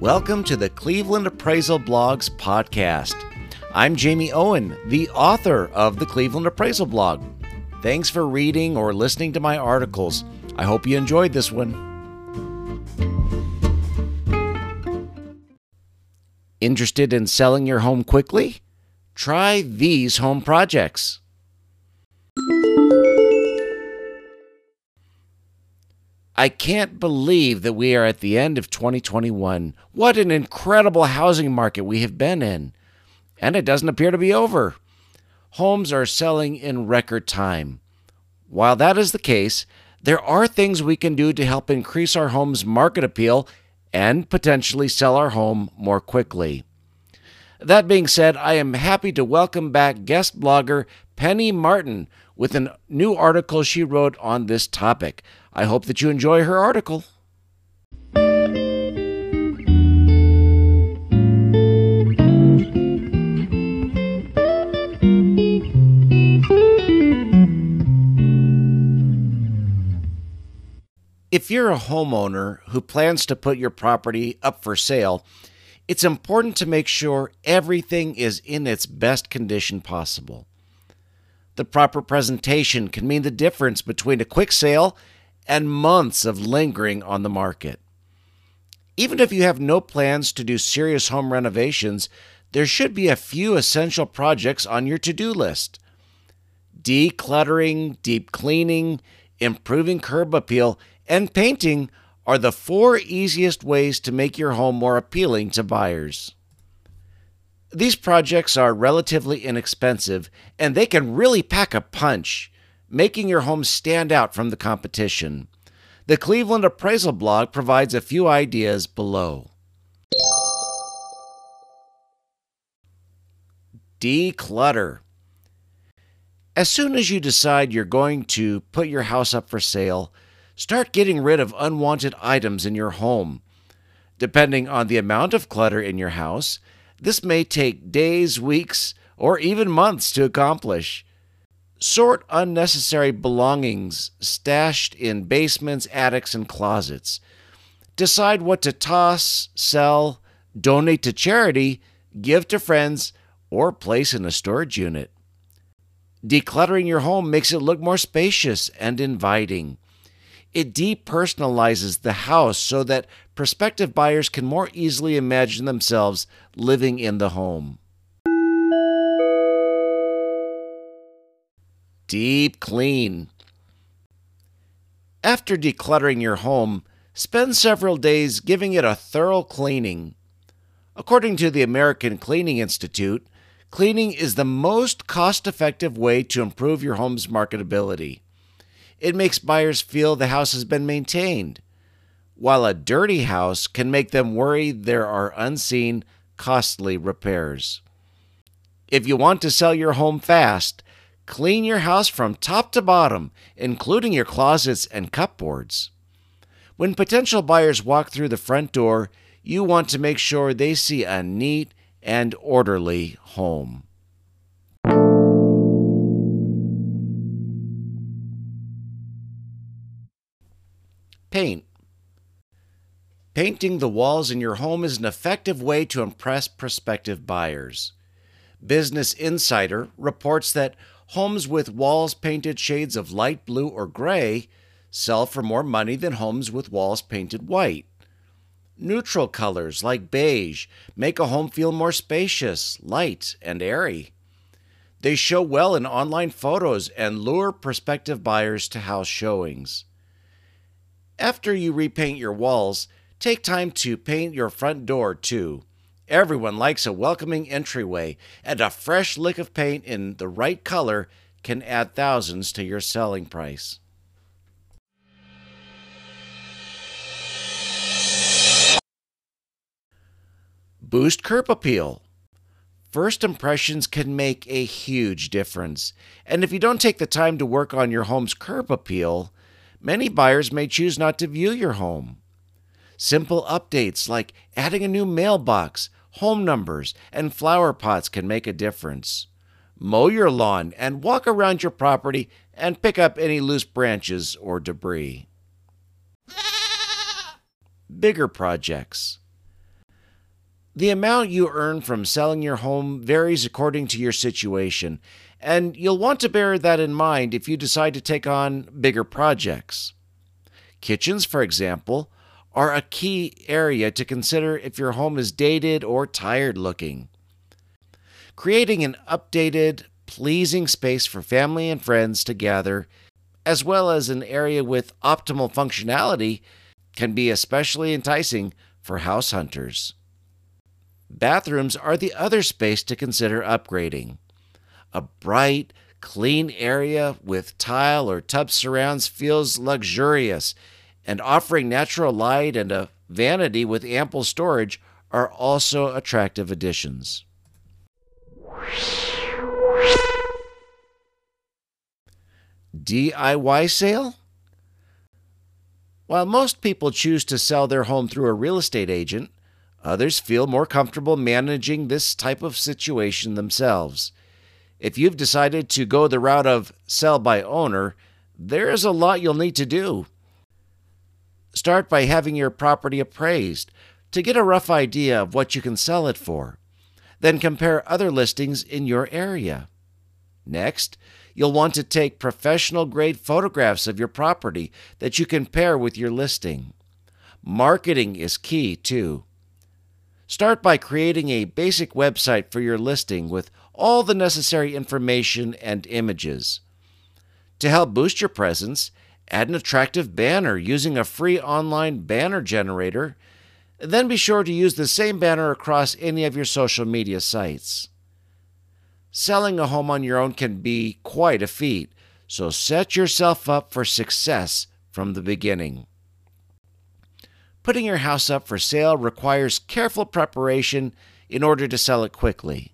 Welcome to the Cleveland Appraisal Blogs podcast. I'm Jamie Owen, the author of the Cleveland Appraisal Blog. Thanks for reading or listening to my articles. I hope you enjoyed this one. Interested in selling your home quickly? Try these home projects. I can't believe that we are at the end of 2021. What an incredible housing market we have been in. And it doesn't appear to be over. Homes are selling in record time. While that is the case, there are things we can do to help increase our home's market appeal and potentially sell our home more quickly. That being said, I am happy to welcome back guest blogger Penny Martin with a new article she wrote on this topic. I hope that you enjoy her article. If you're a homeowner who plans to put your property up for sale, it's important to make sure everything is in its best condition possible. The proper presentation can mean the difference between a quick sale and months of lingering on the market. Even if you have no plans to do serious home renovations, there should be a few essential projects on your to do list. Decluttering, deep cleaning, improving curb appeal, and painting are the four easiest ways to make your home more appealing to buyers. These projects are relatively inexpensive and they can really pack a punch, making your home stand out from the competition. The Cleveland Appraisal blog provides a few ideas below. Declutter. As soon as you decide you're going to put your house up for sale, start getting rid of unwanted items in your home. Depending on the amount of clutter in your house, this may take days, weeks, or even months to accomplish. Sort unnecessary belongings stashed in basements, attics, and closets. Decide what to toss, sell, donate to charity, give to friends, or place in a storage unit. Decluttering your home makes it look more spacious and inviting. It depersonalizes the house so that prospective buyers can more easily imagine themselves living in the home. Deep clean. After decluttering your home, spend several days giving it a thorough cleaning. According to the American Cleaning Institute, cleaning is the most cost effective way to improve your home's marketability. It makes buyers feel the house has been maintained, while a dirty house can make them worry there are unseen, costly repairs. If you want to sell your home fast, Clean your house from top to bottom, including your closets and cupboards. When potential buyers walk through the front door, you want to make sure they see a neat and orderly home. Paint. Painting the walls in your home is an effective way to impress prospective buyers. Business Insider reports that homes with walls painted shades of light blue or gray sell for more money than homes with walls painted white. Neutral colors like beige make a home feel more spacious, light, and airy. They show well in online photos and lure prospective buyers to house showings. After you repaint your walls, take time to paint your front door too. Everyone likes a welcoming entryway, and a fresh lick of paint in the right color can add thousands to your selling price. Boost curb appeal. First impressions can make a huge difference, and if you don't take the time to work on your home's curb appeal, many buyers may choose not to view your home. Simple updates like adding a new mailbox, home numbers, and flower pots can make a difference. Mow your lawn and walk around your property and pick up any loose branches or debris. Bigger projects. The amount you earn from selling your home varies according to your situation, and you'll want to bear that in mind if you decide to take on bigger projects. Kitchens, for example, are a key area to consider if your home is dated or tired looking. Creating an updated, pleasing space for family and friends to gather, as well as an area with optimal functionality, can be especially enticing for house hunters. Bathrooms are the other space to consider upgrading. A bright, clean area with tile or tub surrounds feels luxurious, and offering natural light and a vanity with ample storage are also attractive additions. DIY sale? While most people choose to sell their home through a real estate agent, others feel more comfortable managing this type of situation themselves. If you've decided to go the route of sell by owner, there is a lot you'll need to do. Start by having your property appraised to get a rough idea of what you can sell it for. Then compare other listings in your area. Next, you'll want to take professional grade photographs of your property that you can pair with your listing. Marketing is key too. Start by creating a basic website for your listing with all the necessary information and images. To help boost your presence, add an attractive banner using a free online banner generator. Then be sure to use the same banner across any of your social media sites. Selling a home on your own can be quite a feat, so set yourself up for success from the beginning. Putting your house up for sale requires careful preparation in order to sell it quickly.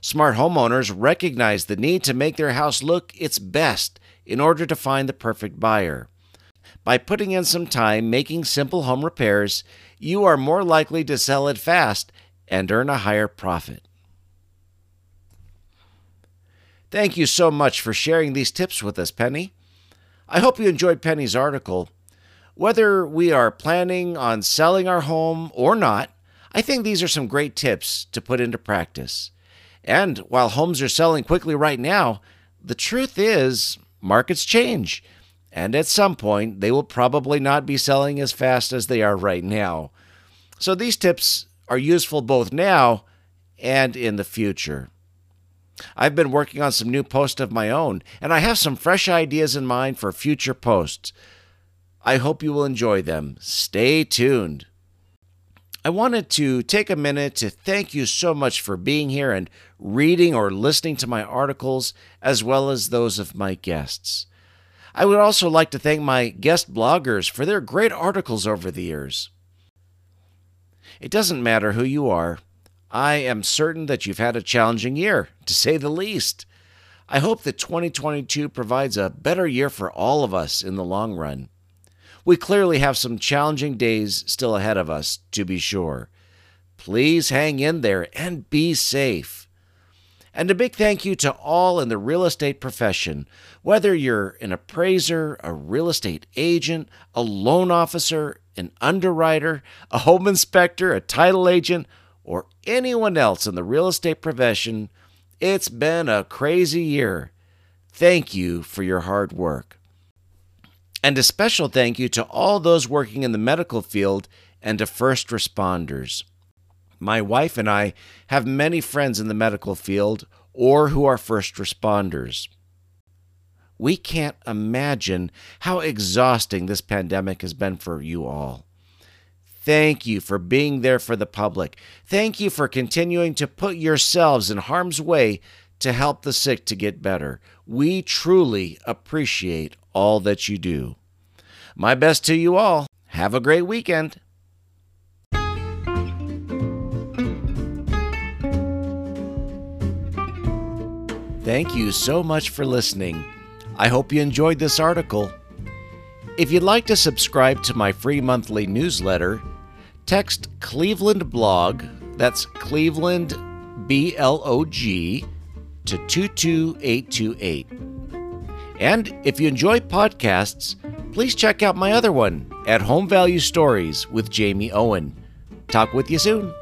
Smart homeowners recognize the need to make their house look its best in order to find the perfect buyer. By putting in some time making simple home repairs, you are more likely to sell it fast and earn a higher profit. Thank you so much for sharing these tips with us, Penny. I hope you enjoyed Penny's article. Whether we are planning on selling our home or not, I think these are some great tips to put into practice. And while homes are selling quickly right now, the truth is markets change. And at some point, they will probably not be selling as fast as they are right now. So these tips are useful both now and in the future. I've been working on some new posts of my own, and I have some fresh ideas in mind for future posts. I hope you will enjoy them. Stay tuned. I wanted to take a minute to thank you so much for being here and reading or listening to my articles, as well as those of my guests. I would also like to thank my guest bloggers for their great articles over the years. It doesn't matter who you are, I am certain that you've had a challenging year, to say the least. I hope that 2022 provides a better year for all of us in the long run. We clearly have some challenging days still ahead of us, to be sure. Please hang in there and be safe. And a big thank you to all in the real estate profession, whether you're an appraiser, a real estate agent, a loan officer, an underwriter, a home inspector, a title agent, or anyone else in the real estate profession. It's been a crazy year. Thank you for your hard work. And a special thank you to all those working in the medical field and to first responders. My wife and I have many friends in the medical field or who are first responders. We can't imagine how exhausting this pandemic has been for you all. Thank you for being there for the public. Thank you for continuing to put yourselves in harm's way to help the sick to get better. We truly appreciate all that you do. My best to you all. Have a great weekend. Thank you so much for listening. I hope you enjoyed this article. If you'd like to subscribe to my free monthly newsletter, text Cleveland Blog, that's Cleveland B L O G, to 22828. And if you enjoy podcasts, please check out my other one at Home Value Stories with Jamie Owen. Talk with you soon.